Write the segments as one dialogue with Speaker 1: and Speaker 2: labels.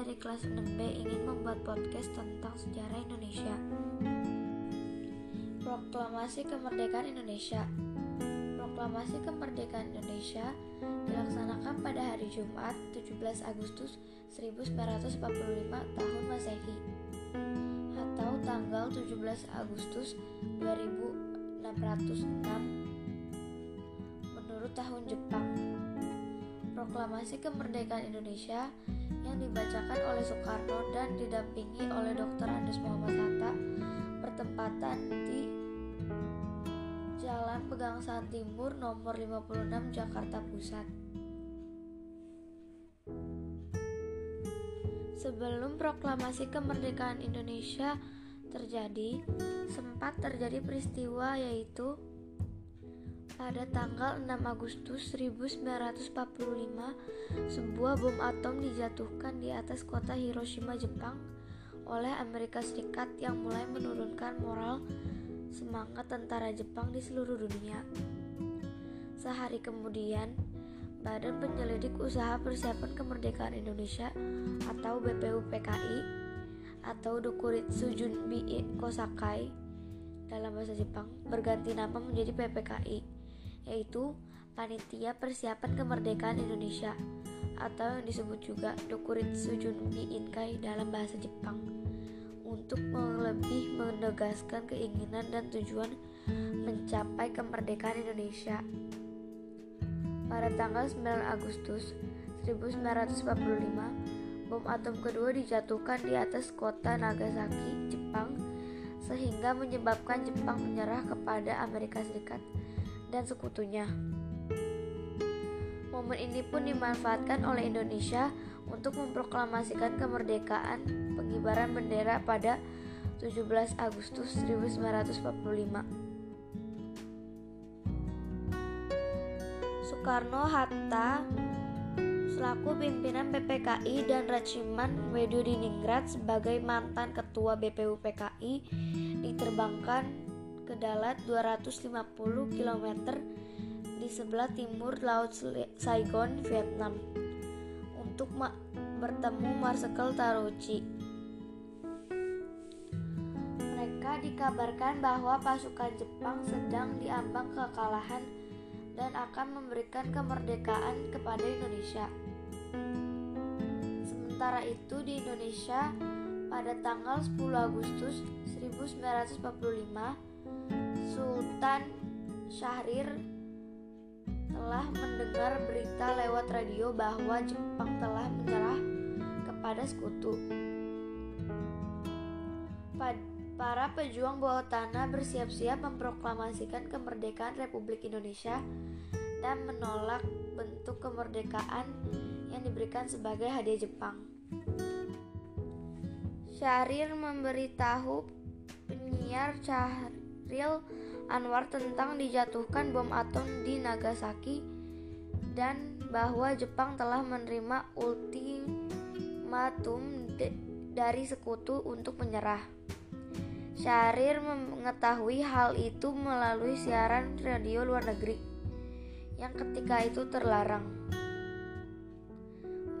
Speaker 1: dari kelas 6B ingin membuat podcast tentang sejarah Indonesia. Proklamasi Kemerdekaan Indonesia Proklamasi Kemerdekaan Indonesia dilaksanakan pada hari Jumat 17 Agustus 1945 tahun Masehi atau tanggal 17 Agustus 2606 menurut tahun Jepang. Proklamasi Kemerdekaan Indonesia yang dibacakan oleh Soekarno dan didampingi oleh Dr. Andes Muhammad Hatta bertempatan di Jalan Pegangsaan Timur nomor 56 Jakarta Pusat. Sebelum proklamasi kemerdekaan Indonesia terjadi, sempat terjadi peristiwa yaitu pada tanggal 6 Agustus 1945, sebuah bom atom dijatuhkan di atas kota Hiroshima, Jepang oleh Amerika Serikat yang mulai menurunkan moral semangat tentara Jepang di seluruh dunia. Sehari kemudian, Badan Penyelidik Usaha Persiapan Kemerdekaan Indonesia atau BPUPKI atau Dokuritsu Junbi Kosakai dalam bahasa Jepang berganti nama menjadi PPKI yaitu Panitia Persiapan Kemerdekaan Indonesia atau yang disebut juga Dokuritsu Junbi Inkai dalam bahasa Jepang untuk lebih menegaskan keinginan dan tujuan mencapai kemerdekaan Indonesia. Pada tanggal 9 Agustus 1945, bom atom kedua dijatuhkan di atas kota Nagasaki, Jepang, sehingga menyebabkan Jepang menyerah kepada Amerika Serikat dan sekutunya. Momen ini pun dimanfaatkan oleh Indonesia untuk memproklamasikan kemerdekaan pengibaran bendera pada 17 Agustus 1945. Soekarno Hatta selaku pimpinan PPKI dan Raciman Wedudiningrat sebagai mantan ketua BPUPKI diterbangkan ke Dalat 250 km di sebelah timur Laut Saigon, Vietnam untuk bertemu Marsikal Taruchi. Mereka dikabarkan bahwa pasukan Jepang sedang diambang kekalahan dan akan memberikan kemerdekaan kepada Indonesia. Sementara itu di Indonesia pada tanggal 10 Agustus 1945 Sultan Syahrir telah mendengar berita lewat radio bahwa Jepang telah menyerah kepada sekutu. Para pejuang bawah tanah bersiap-siap memproklamasikan kemerdekaan Republik Indonesia dan menolak bentuk kemerdekaan yang diberikan sebagai hadiah Jepang. Syahrir memberitahu penyiar Syahril Anwar tentang dijatuhkan bom atom di Nagasaki dan bahwa Jepang telah menerima ultimatum dari sekutu untuk menyerah. Syahrir mengetahui hal itu melalui siaran radio luar negeri yang ketika itu terlarang.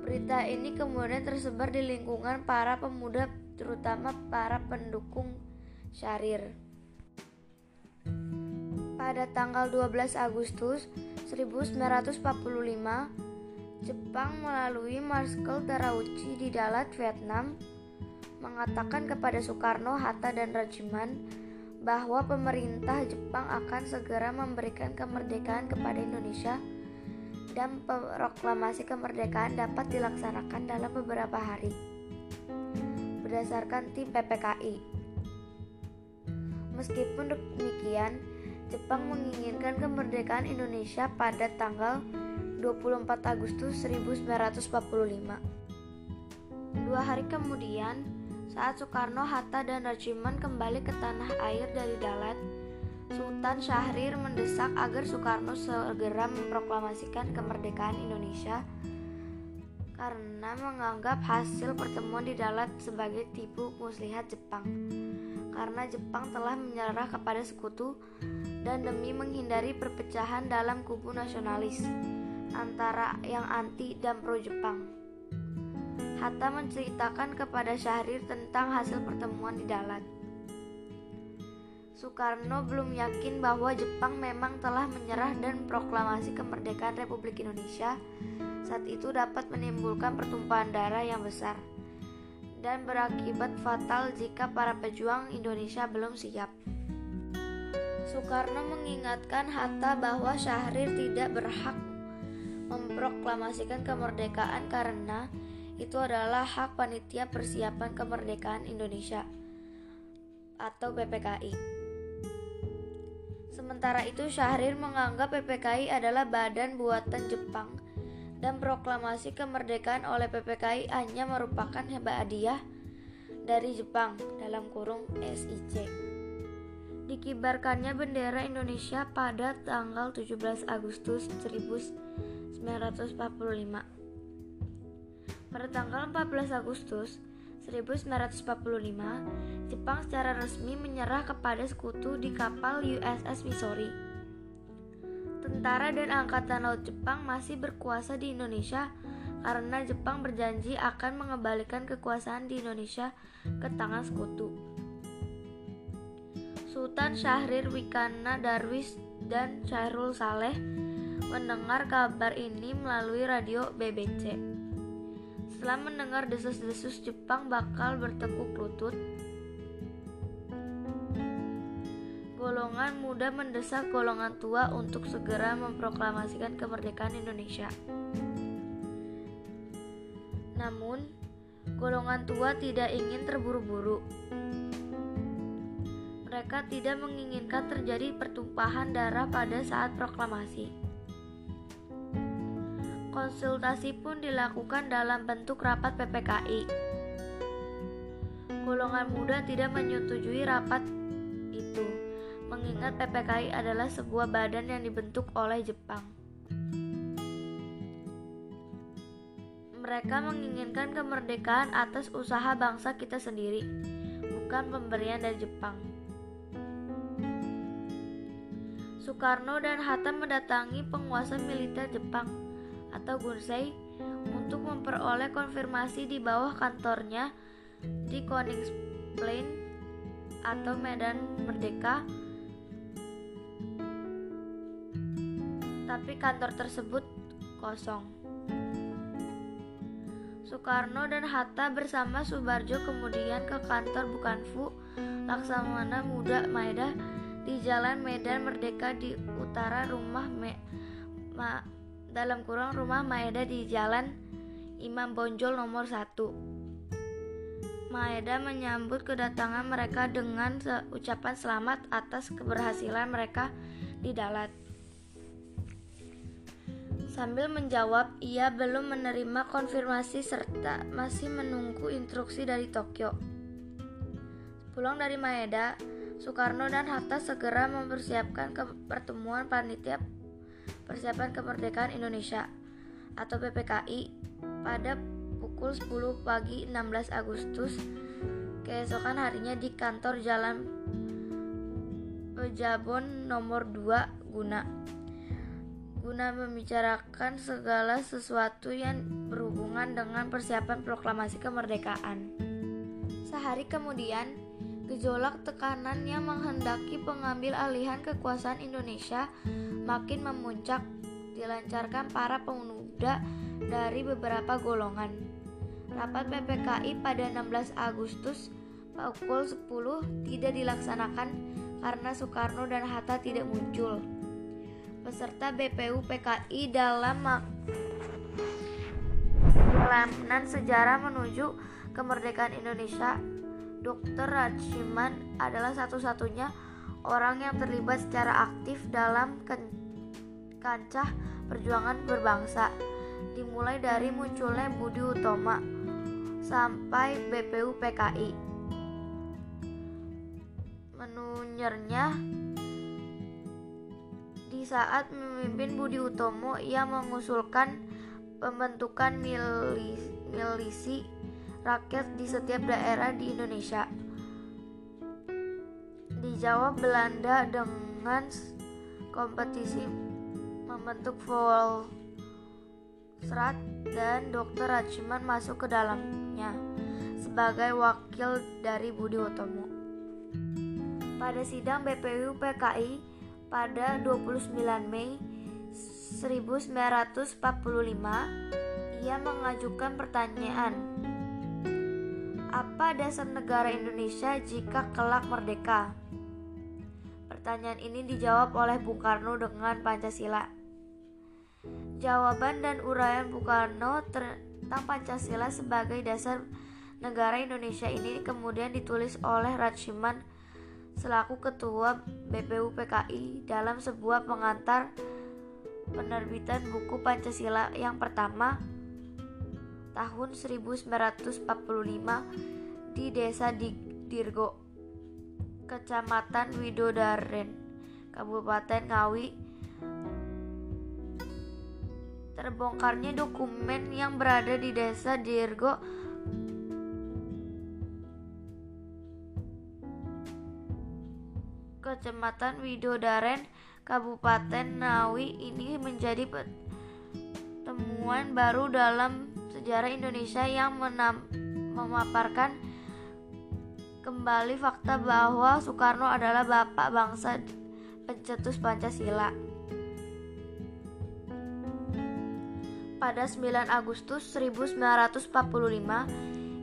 Speaker 1: Berita ini kemudian tersebar di lingkungan para pemuda terutama para pendukung Syahrir. Pada tanggal 12 Agustus 1945, Jepang melalui Marskal Terauchi di Dalat, Vietnam, mengatakan kepada Soekarno, Hatta, dan Rajiman bahwa pemerintah Jepang akan segera memberikan kemerdekaan kepada Indonesia dan proklamasi kemerdekaan dapat dilaksanakan dalam beberapa hari. Berdasarkan tim PPKI. Meskipun demikian, Jepang menginginkan kemerdekaan Indonesia pada tanggal 24 Agustus 1945. Dua hari kemudian, saat Soekarno, Hatta, dan Rajiman kembali ke tanah air dari Dalat, Sultan Syahrir mendesak agar Soekarno segera memproklamasikan kemerdekaan Indonesia karena menganggap hasil pertemuan di Dalat sebagai tipu muslihat Jepang. Karena Jepang telah menyerah kepada sekutu dan demi menghindari perpecahan dalam kubu nasionalis antara yang anti dan pro Jepang. Hatta menceritakan kepada Syahrir tentang hasil pertemuan di Dalat. Soekarno belum yakin bahwa Jepang memang telah menyerah dan proklamasi kemerdekaan Republik Indonesia saat itu dapat menimbulkan pertumpahan darah yang besar dan berakibat fatal jika para pejuang Indonesia belum siap. Soekarno mengingatkan Hatta bahwa Syahrir tidak berhak memproklamasikan kemerdekaan karena itu adalah hak panitia persiapan kemerdekaan Indonesia atau PPKI. Sementara itu Syahrir menganggap PPKI adalah badan buatan Jepang dan proklamasi kemerdekaan oleh PPKI hanya merupakan hadiah dari Jepang dalam kurung SIC dikibarkannya bendera Indonesia pada tanggal 17 Agustus 1945. Pada tanggal 14 Agustus 1945, Jepang secara resmi menyerah kepada sekutu di kapal USS Missouri. Tentara dan Angkatan Laut Jepang masih berkuasa di Indonesia karena Jepang berjanji akan mengembalikan kekuasaan di Indonesia ke tangan sekutu. Sultan Syahrir Wikana Darwis dan Syahrul Saleh mendengar kabar ini melalui radio BBC. Setelah mendengar desas-desus Jepang bakal bertekuk lutut, golongan muda mendesak golongan tua untuk segera memproklamasikan kemerdekaan Indonesia. Namun, golongan tua tidak ingin terburu-buru mereka tidak menginginkan terjadi pertumpahan darah pada saat proklamasi. Konsultasi pun dilakukan dalam bentuk rapat PPKI. Golongan muda tidak menyetujui rapat mengingat PPKI adalah sebuah badan yang dibentuk oleh Jepang. Mereka menginginkan kemerdekaan atas usaha bangsa kita sendiri, bukan pemberian dari Jepang. Soekarno dan Hatta mendatangi penguasa militer Jepang atau Gunsei untuk memperoleh konfirmasi di bawah kantornya di Koningsplein atau Medan Merdeka. Tapi kantor tersebut kosong. Soekarno dan Hatta bersama Subarjo kemudian ke kantor Bukanfu Laksamana Muda Maeda di Jalan Medan Merdeka di utara rumah Me Ma dalam kurung rumah Maeda di Jalan Imam Bonjol nomor 1. Maeda menyambut kedatangan mereka dengan ucapan selamat atas keberhasilan mereka di Dalat. Sambil menjawab, ia belum menerima konfirmasi serta masih menunggu instruksi dari Tokyo. Pulang dari Maeda, Soekarno dan Hatta segera mempersiapkan ke pertemuan panitia persiapan kemerdekaan Indonesia atau PPKI pada pukul 10 pagi 16 Agustus keesokan harinya di kantor Jalan Pejabon nomor 2 guna guna membicarakan segala sesuatu yang berhubungan dengan persiapan proklamasi kemerdekaan. Sehari kemudian, Gejolak tekanan yang menghendaki pengambil alihan kekuasaan Indonesia makin memuncak dilancarkan para pemuda dari beberapa golongan. Rapat PPKI pada 16 Agustus pukul 10 tidak dilaksanakan karena Soekarno dan Hatta tidak muncul. Peserta BPU PKI dalam perjalanan sejarah menuju kemerdekaan Indonesia Dr. Rajiman adalah satu-satunya orang yang terlibat secara aktif dalam kancah perjuangan berbangsa, dimulai dari munculnya Budi Utoma sampai BPU PKI. Di saat memimpin Budi Utomo ia mengusulkan pembentukan milisi, milisi rakyat di setiap daerah di Indonesia. Dijawab Belanda dengan kompetisi membentuk serat dan Dr. Rachman masuk ke dalamnya sebagai wakil dari Budi Utomo. Pada sidang BPU PKI pada 29 Mei 1945, ia mengajukan pertanyaan, apa dasar negara Indonesia jika kelak merdeka? Pertanyaan ini dijawab oleh Bung Karno dengan Pancasila. Jawaban dan uraian Bung Karno tentang Pancasila sebagai dasar negara Indonesia ini kemudian ditulis oleh Rajiman selaku ketua BPU PKI dalam sebuah pengantar penerbitan buku Pancasila yang pertama tahun 1945 di Desa Dirgo, Kecamatan Widodaren, Kabupaten Ngawi. Terbongkarnya dokumen yang berada di Desa Dirgo Kecamatan Widodaren, Kabupaten Ngawi ini menjadi temuan baru dalam sejarah Indonesia yang menam, memaparkan kembali fakta bahwa Soekarno adalah bapak bangsa pencetus Pancasila. Pada 9 Agustus 1945,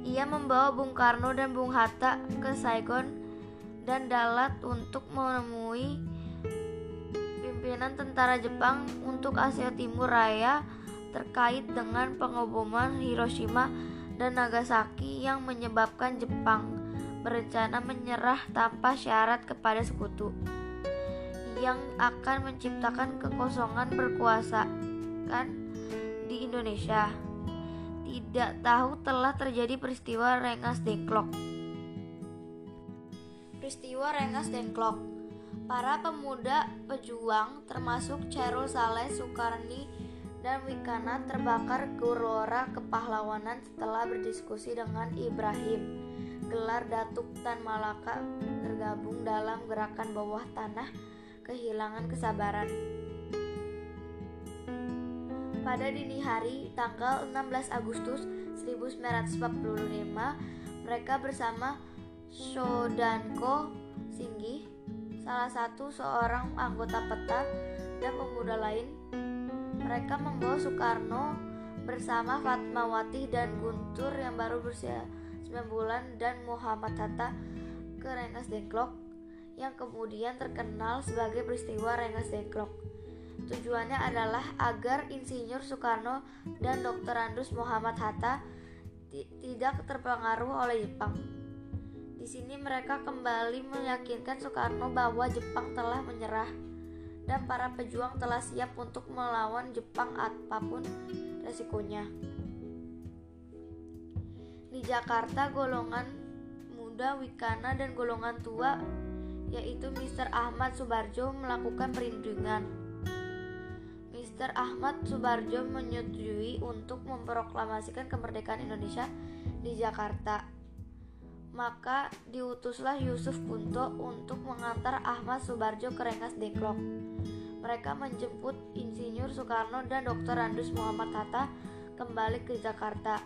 Speaker 1: ia membawa Bung Karno dan Bung Hatta ke Saigon dan Dalat untuk menemui pimpinan tentara Jepang untuk Asia Timur Raya terkait dengan pengeboman Hiroshima dan Nagasaki yang menyebabkan Jepang berencana menyerah tanpa syarat kepada sekutu yang akan menciptakan kekosongan berkuasaan di Indonesia. Tidak tahu telah terjadi peristiwa Rengas Dengklok. Peristiwa Rengas Dengklok. Para pemuda pejuang termasuk Chairul Saleh Soekarni dan Wikana terbakar gelora kepahlawanan setelah berdiskusi dengan Ibrahim. Gelar Datuk Tan Malaka tergabung dalam gerakan bawah tanah kehilangan kesabaran. Pada dini hari, tanggal 16 Agustus 1945, mereka bersama Shodanko Singgih, salah satu seorang anggota peta dan pemuda lain mereka membawa Soekarno bersama Fatmawati dan Guntur yang baru berusia 9 bulan dan Muhammad Hatta ke Rengas Dengklok yang kemudian terkenal sebagai peristiwa Rengas Dengklok. Tujuannya adalah agar Insinyur Soekarno dan Dr. Andus Muhammad Hatta tidak terpengaruh oleh Jepang. Di sini mereka kembali meyakinkan Soekarno bahwa Jepang telah menyerah dan para pejuang telah siap untuk melawan Jepang apa pun resikonya. Di Jakarta, golongan muda Wikana dan golongan tua yaitu Mr. Ahmad Subarjo melakukan perlindungan. Mr. Ahmad Subarjo menyetujui untuk memproklamasikan kemerdekaan Indonesia di Jakarta maka diutuslah Yusuf Kunto untuk mengantar Ahmad Subarjo ke Rengas Dengklok. Mereka menjemput Insinyur Soekarno dan Dr. Andus Muhammad Hatta kembali ke Jakarta.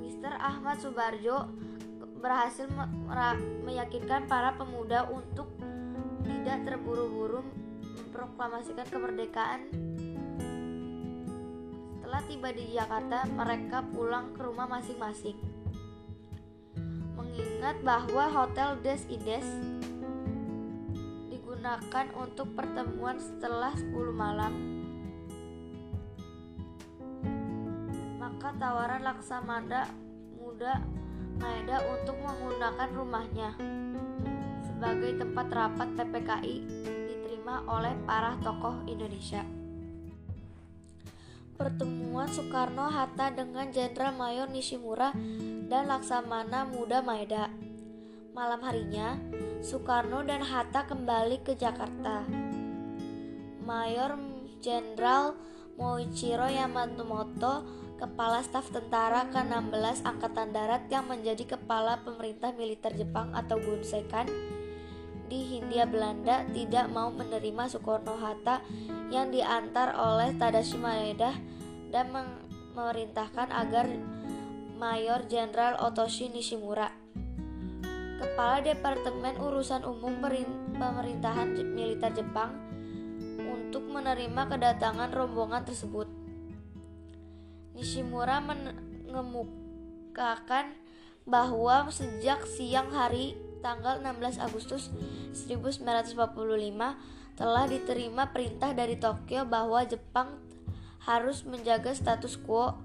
Speaker 1: Mr. Ahmad Subarjo berhasil meyakinkan para pemuda untuk tidak terburu-buru memproklamasikan kemerdekaan. Setelah tiba di Jakarta, mereka pulang ke rumah masing-masing mengingat bahwa Hotel Des Ides digunakan untuk pertemuan setelah 10 malam. Maka tawaran Laksamana muda Maeda untuk menggunakan rumahnya sebagai tempat rapat PPKI diterima oleh para tokoh Indonesia. Pertemuan Soekarno-Hatta dengan Jenderal Mayor Nishimura dan Laksamana Muda Maeda. Malam harinya, Soekarno dan Hatta kembali ke Jakarta. Mayor Jenderal Moichiro Yamamoto, kepala staf tentara ke-16 Angkatan Darat yang menjadi kepala pemerintah militer Jepang atau Gunsekan di Hindia Belanda tidak mau menerima Soekarno Hatta yang diantar oleh Tadashi Maeda dan memerintahkan agar Mayor Jenderal Otoshi Nishimura, Kepala Departemen Urusan Umum Pemerintahan Militer Jepang, untuk menerima kedatangan rombongan tersebut. Nishimura mengemukakan bahwa sejak siang hari tanggal 16 Agustus 1945 telah diterima perintah dari Tokyo bahwa Jepang harus menjaga status quo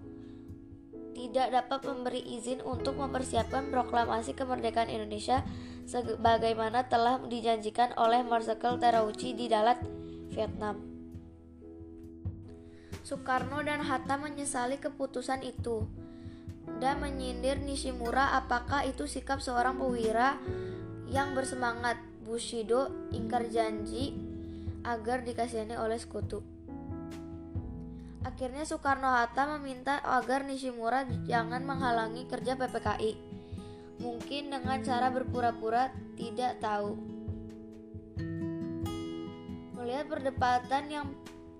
Speaker 1: tidak dapat memberi izin untuk mempersiapkan proklamasi kemerdekaan Indonesia sebagaimana telah dijanjikan oleh Marsikal Terauchi di Dalat, Vietnam. Soekarno dan Hatta menyesali keputusan itu dan menyindir Nishimura apakah itu sikap seorang pewira yang bersemangat Bushido ingkar janji agar dikasihani oleh sekutu. Akhirnya Soekarno-Hatta meminta agar Nishimura jangan menghalangi kerja PPKI. Mungkin dengan cara berpura-pura tidak tahu. Melihat perdebatan yang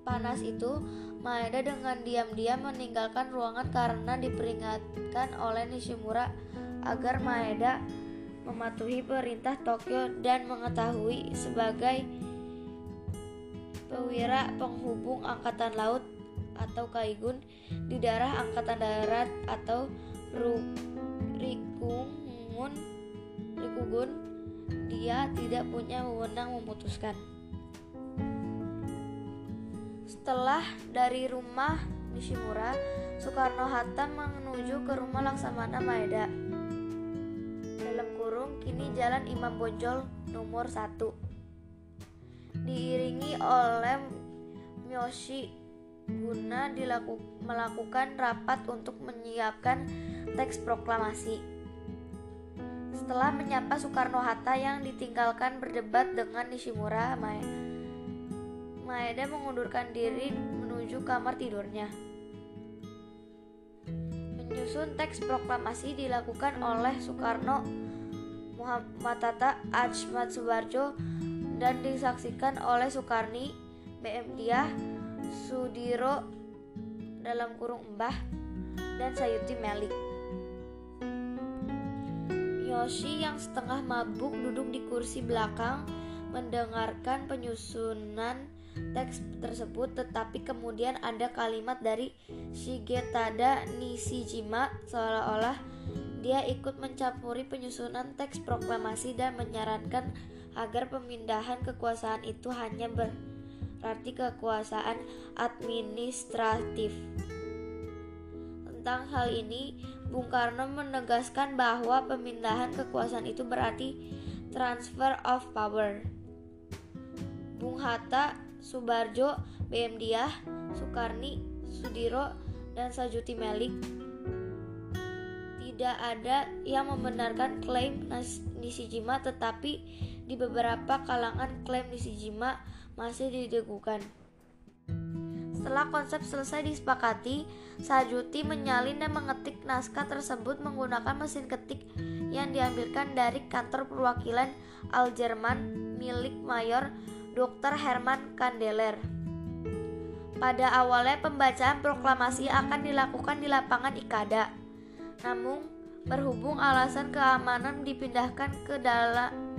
Speaker 1: panas itu, Maeda dengan diam-diam meninggalkan ruangan karena diperingatkan oleh Nishimura agar Maeda mematuhi perintah Tokyo dan mengetahui sebagai pewira penghubung angkatan laut atau Kaigun di daerah Angkatan Darat atau Rikugun, Rikugun dia tidak punya wewenang memutuskan. Setelah dari rumah Nishimura, Soekarno-Hatta menuju ke rumah Laksamana Maeda. Dalam kurung, kini jalan Imam Bonjol nomor 1. Diiringi oleh Miyoshi guna dilaku, melakukan rapat untuk menyiapkan teks proklamasi. Setelah menyapa Soekarno-Hatta yang ditinggalkan berdebat dengan Nishimura, Maeda mengundurkan diri menuju kamar tidurnya. Menyusun teks proklamasi dilakukan oleh Soekarno, Muhammad Hatta, Ahmad Subarjo, dan disaksikan oleh Soekarni, BM Diah, Sudiro dalam kurung Mbah dan Sayuti Melik. Yoshi yang setengah mabuk duduk di kursi belakang mendengarkan penyusunan teks tersebut tetapi kemudian ada kalimat dari Shigetada Nishijima seolah-olah dia ikut mencampuri penyusunan teks proklamasi dan menyarankan agar pemindahan kekuasaan itu hanya ber berarti kekuasaan administratif. Tentang hal ini, Bung Karno menegaskan bahwa pemindahan kekuasaan itu berarti transfer of power. Bung Hatta, Subarjo, BM Diah, Soekarni, Sudiro, dan Sajuti Melik tidak ada yang membenarkan klaim Nisijima tetapi di beberapa kalangan klaim Nisijima masih didegukan. Setelah konsep selesai disepakati, Sajuti menyalin dan mengetik naskah tersebut menggunakan mesin ketik yang diambilkan dari kantor perwakilan Al-Jerman milik Mayor Dr. Herman Kandeler. Pada awalnya pembacaan proklamasi akan dilakukan di lapangan Ikada. Namun, berhubung alasan keamanan dipindahkan ke dalam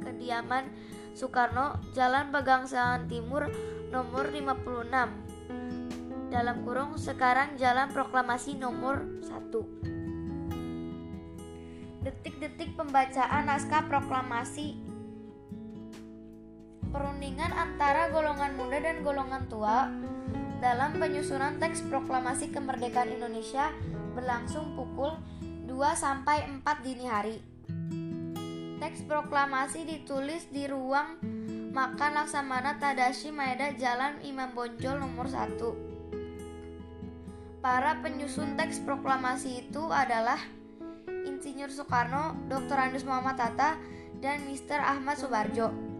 Speaker 1: kediaman Soekarno, Jalan Pegangsaan Timur nomor 56. Dalam kurung sekarang Jalan Proklamasi nomor 1. Detik-detik pembacaan naskah proklamasi perundingan antara golongan muda dan golongan tua dalam penyusunan teks proklamasi kemerdekaan Indonesia berlangsung pukul 2 sampai 4 dini hari. Teks proklamasi ditulis di ruang makan Laksamana Tadashi Maeda Jalan Imam Bonjol nomor 1. Para penyusun teks proklamasi itu adalah Insinyur Soekarno, Dr. Andus Muhammad Tata, dan Mr. Ahmad Subarjo.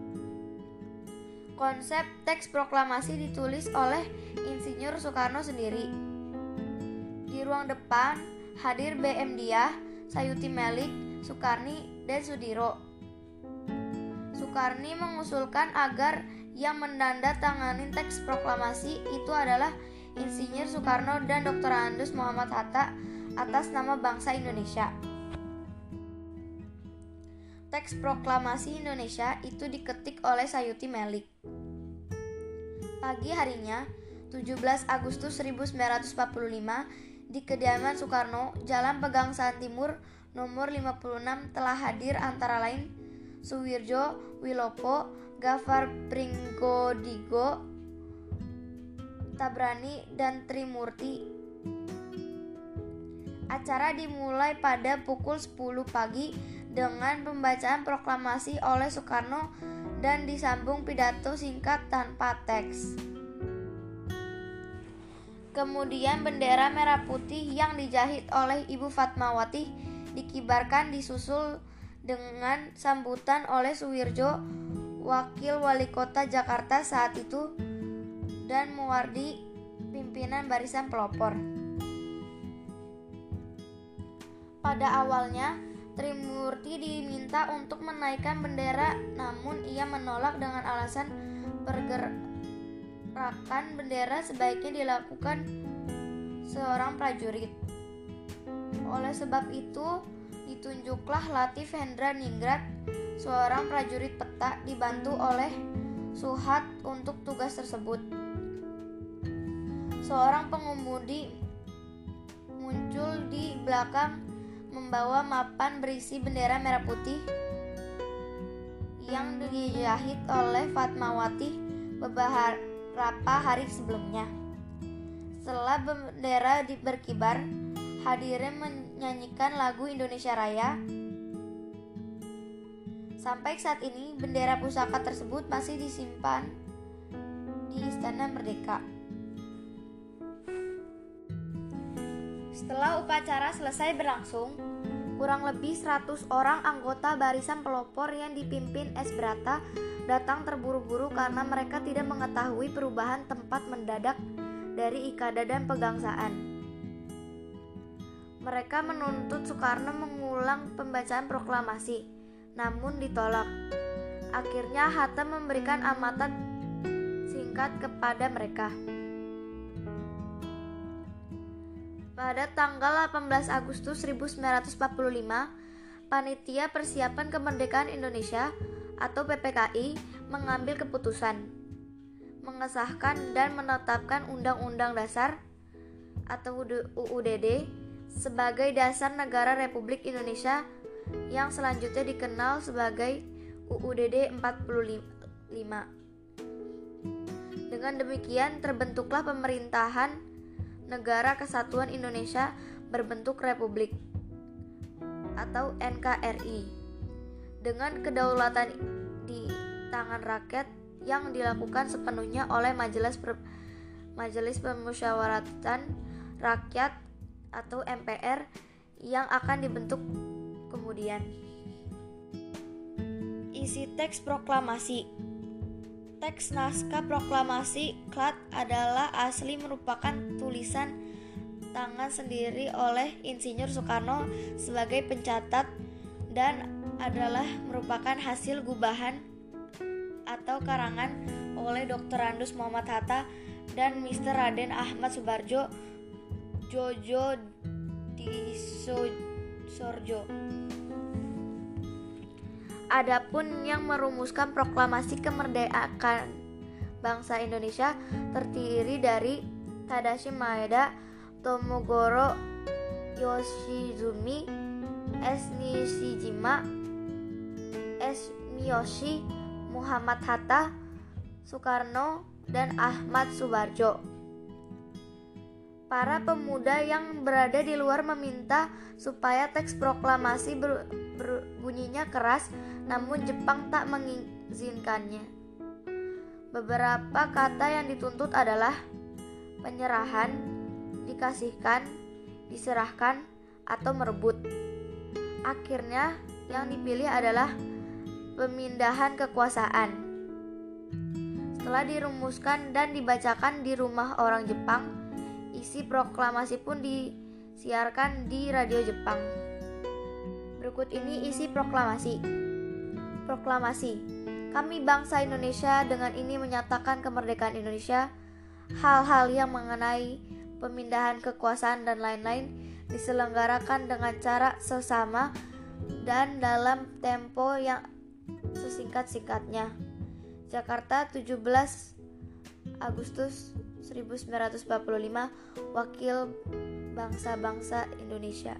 Speaker 1: Konsep teks proklamasi ditulis oleh Insinyur Soekarno sendiri. Di ruang depan hadir BM Diah, Sayuti Melik, Soekarni, dan Sudiro. Soekarni mengusulkan agar yang menandatangani teks proklamasi itu adalah Insinyur Soekarno dan Dr. Andus Muhammad Hatta atas nama bangsa Indonesia. Teks proklamasi Indonesia itu diketik oleh Sayuti Melik. Pagi harinya, 17 Agustus 1945, di kediaman Soekarno, Jalan Pegangsaan Timur nomor 56 telah hadir antara lain Suwirjo Wilopo, Gafar Pringgodigo, Tabrani, dan Trimurti. Acara dimulai pada pukul 10 pagi dengan pembacaan proklamasi oleh Soekarno dan disambung pidato singkat tanpa teks. Kemudian bendera merah putih yang dijahit oleh Ibu Fatmawati dikibarkan disusul dengan sambutan oleh Suwirjo, wakil wali kota Jakarta saat itu, dan Muwardi, pimpinan barisan pelopor. Pada awalnya, Trimurti diminta untuk menaikkan bendera, namun ia menolak dengan alasan pergerakan bendera sebaiknya dilakukan seorang prajurit. Oleh sebab itu, ditunjuklah Latif Hendra Ningrat, seorang prajurit peta dibantu oleh Suhat untuk tugas tersebut. Seorang pengemudi muncul di belakang membawa mapan berisi bendera merah putih yang dijahit oleh Fatmawati beberapa hari sebelumnya. Setelah bendera berkibar, hadirin menyanyikan lagu Indonesia Raya. Sampai saat ini, bendera pusaka tersebut masih disimpan di Istana Merdeka. Setelah upacara selesai berlangsung, kurang lebih 100 orang anggota barisan pelopor yang dipimpin S. Brata datang terburu-buru karena mereka tidak mengetahui perubahan tempat mendadak dari ikada dan pegangsaan. Mereka menuntut Soekarno mengulang pembacaan proklamasi, namun ditolak. Akhirnya Hatta memberikan amatan singkat kepada mereka. Pada tanggal 18 Agustus 1945, Panitia Persiapan Kemerdekaan Indonesia atau PPKI mengambil keputusan mengesahkan dan menetapkan Undang-Undang Dasar atau UUDD sebagai dasar negara Republik Indonesia yang selanjutnya dikenal sebagai UUDD 45. Dengan demikian terbentuklah pemerintahan Negara Kesatuan Indonesia berbentuk republik atau NKRI dengan kedaulatan di tangan rakyat yang dilakukan sepenuhnya oleh Majelis per, Majelis Pemusyawaratan Rakyat atau MPR yang akan dibentuk kemudian. Isi teks proklamasi Teks naskah proklamasi KLAT adalah asli merupakan tulisan tangan sendiri oleh Insinyur Soekarno sebagai pencatat dan adalah merupakan hasil gubahan atau karangan oleh Dr. Andus Muhammad Hatta dan Mr. Raden Ahmad Subarjo Jojo di Sorjo. Adapun yang merumuskan proklamasi kemerdekaan bangsa Indonesia terdiri dari Tadashi Maeda, Tomogoro Yoshizumi, S. Nishijima, S. Miyoshi, Muhammad Hatta, Soekarno, dan Ahmad Subarjo. Para pemuda yang berada di luar meminta supaya teks proklamasi ber, berbunyinya keras, namun Jepang tak mengizinkannya. Beberapa kata yang dituntut adalah penyerahan, dikasihkan, diserahkan, atau merebut. Akhirnya, yang dipilih adalah pemindahan kekuasaan. Setelah dirumuskan dan dibacakan di rumah orang Jepang, Isi proklamasi pun disiarkan di radio Jepang. Berikut ini isi proklamasi. Proklamasi. Kami bangsa Indonesia dengan ini menyatakan kemerdekaan Indonesia hal-hal yang mengenai pemindahan kekuasaan dan lain-lain diselenggarakan dengan cara sesama dan dalam tempo yang sesingkat-singkatnya. Jakarta 17 Agustus 1945 Wakil Bangsa-Bangsa Indonesia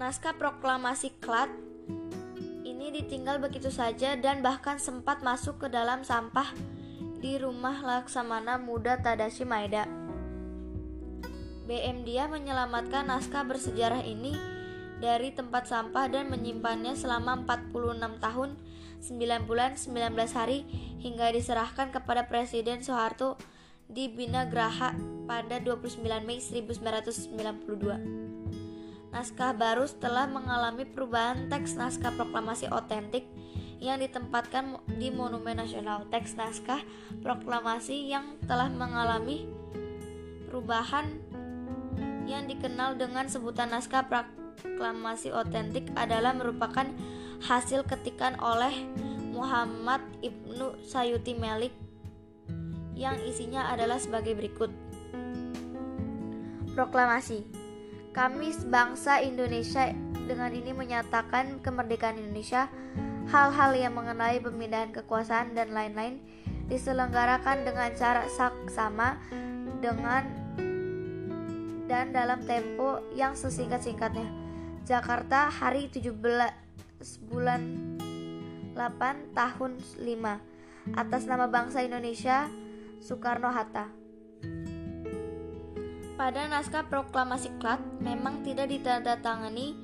Speaker 1: Naskah proklamasi Klat ini ditinggal begitu saja dan bahkan sempat masuk ke dalam sampah di rumah Laksamana Muda Tadashi Maeda. BM dia menyelamatkan naskah bersejarah ini dari tempat sampah dan menyimpannya selama 46 tahun, 9 bulan, 19 hari hingga diserahkan kepada Presiden Soeharto di Bina Graha pada 29 Mei 1992. Naskah baru setelah mengalami perubahan teks naskah proklamasi otentik yang ditempatkan di Monumen Nasional. Teks naskah proklamasi yang telah mengalami perubahan yang dikenal dengan sebutan naskah proklamasi otentik adalah merupakan hasil ketikan oleh Muhammad Ibnu Sayuti Melik yang isinya adalah sebagai berikut. Proklamasi kami bangsa Indonesia dengan ini menyatakan kemerdekaan Indonesia, hal-hal yang mengenai pemindahan kekuasaan dan lain-lain diselenggarakan dengan cara saksama dengan dan dalam tempo yang sesingkat-singkatnya. Jakarta hari 17 bulan 8 tahun 5 atas nama bangsa Indonesia Soekarno-Hatta. Pada naskah proklamasi Klat memang tidak ditandatangani,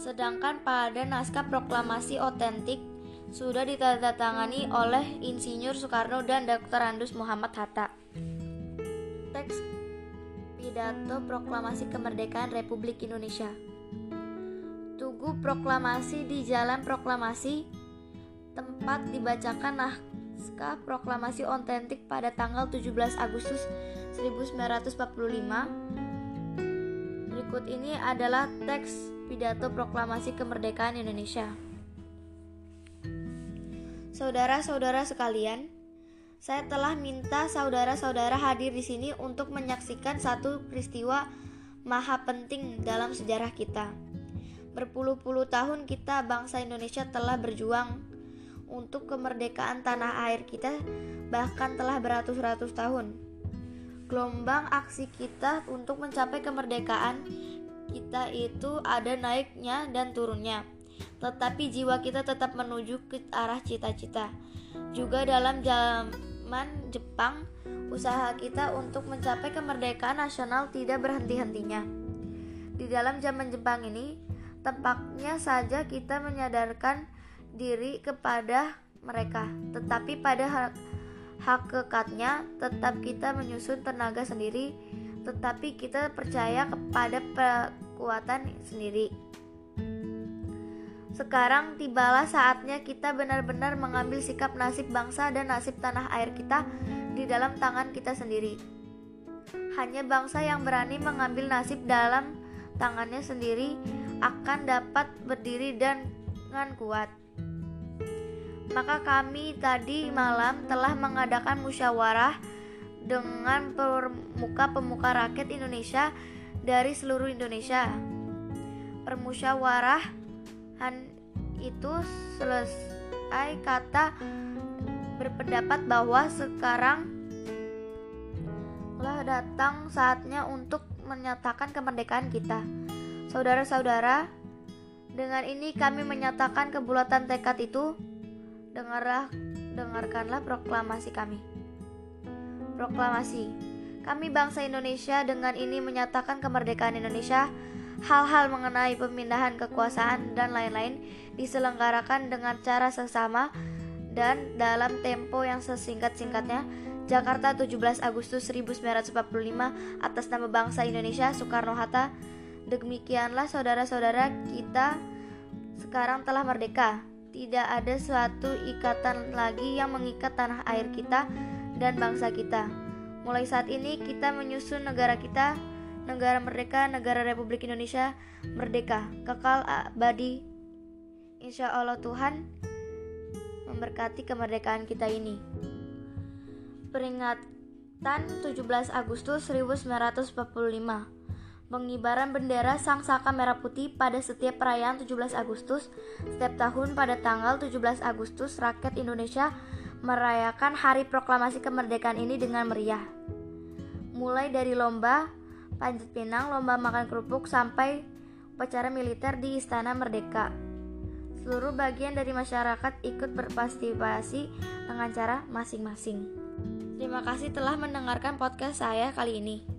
Speaker 1: sedangkan pada naskah proklamasi otentik sudah ditandatangani oleh Insinyur Soekarno dan Dr. Andus Muhammad Hatta. Teks pidato proklamasi kemerdekaan Republik Indonesia. Tugu proklamasi di Jalan Proklamasi tempat dibacakan naskah proklamasi otentik pada tanggal 17 Agustus 1945 Berikut ini adalah teks pidato proklamasi kemerdekaan Indonesia. Saudara-saudara sekalian, saya telah minta saudara-saudara hadir di sini untuk menyaksikan satu peristiwa maha penting dalam sejarah kita. Berpuluh-puluh tahun kita bangsa Indonesia telah berjuang untuk kemerdekaan tanah air kita bahkan telah beratus-ratus tahun gelombang aksi kita untuk mencapai kemerdekaan kita itu ada naiknya dan turunnya. Tetapi jiwa kita tetap menuju ke arah cita-cita. Juga dalam zaman Jepang, usaha kita untuk mencapai kemerdekaan nasional tidak berhenti-hentinya. Di dalam zaman Jepang ini, tempatnya saja kita menyadarkan diri kepada mereka, tetapi pada hakikatnya tetap kita menyusun tenaga sendiri. Tetapi kita percaya kepada kekuatan sendiri. Sekarang tibalah saatnya kita benar-benar mengambil sikap nasib bangsa dan nasib tanah air kita di dalam tangan kita sendiri. Hanya bangsa yang berani mengambil nasib dalam tangannya sendiri akan dapat berdiri dengan kuat maka kami tadi malam telah mengadakan musyawarah dengan pemuka-pemuka rakyat Indonesia dari seluruh Indonesia. Permusyawarahan itu selesai kata berpendapat bahwa sekarang telah datang saatnya untuk menyatakan kemerdekaan kita. Saudara-saudara, dengan ini kami menyatakan kebulatan tekad itu dengarlah dengarkanlah proklamasi kami. Proklamasi. Kami bangsa Indonesia dengan ini menyatakan kemerdekaan Indonesia. Hal-hal mengenai pemindahan kekuasaan dan lain-lain diselenggarakan dengan cara sesama dan dalam tempo yang sesingkat-singkatnya Jakarta 17 Agustus 1945 atas nama bangsa Indonesia Soekarno-Hatta. Demikianlah saudara-saudara kita sekarang telah merdeka. Tidak ada suatu ikatan lagi yang mengikat tanah air kita dan bangsa kita. Mulai saat ini kita menyusun negara kita, negara merdeka, negara Republik Indonesia merdeka, kekal abadi. Insya Allah Tuhan memberkati kemerdekaan kita ini. Peringat Sultan 17 Agustus 1945 Pengibaran bendera Sang Saka Merah Putih pada setiap perayaan 17 Agustus Setiap tahun pada tanggal 17 Agustus rakyat Indonesia merayakan hari proklamasi kemerdekaan ini dengan meriah Mulai dari lomba panjat pinang, lomba makan kerupuk sampai upacara militer di Istana Merdeka Seluruh bagian dari masyarakat ikut berpartisipasi dengan cara masing-masing. Terima kasih telah mendengarkan podcast saya kali ini.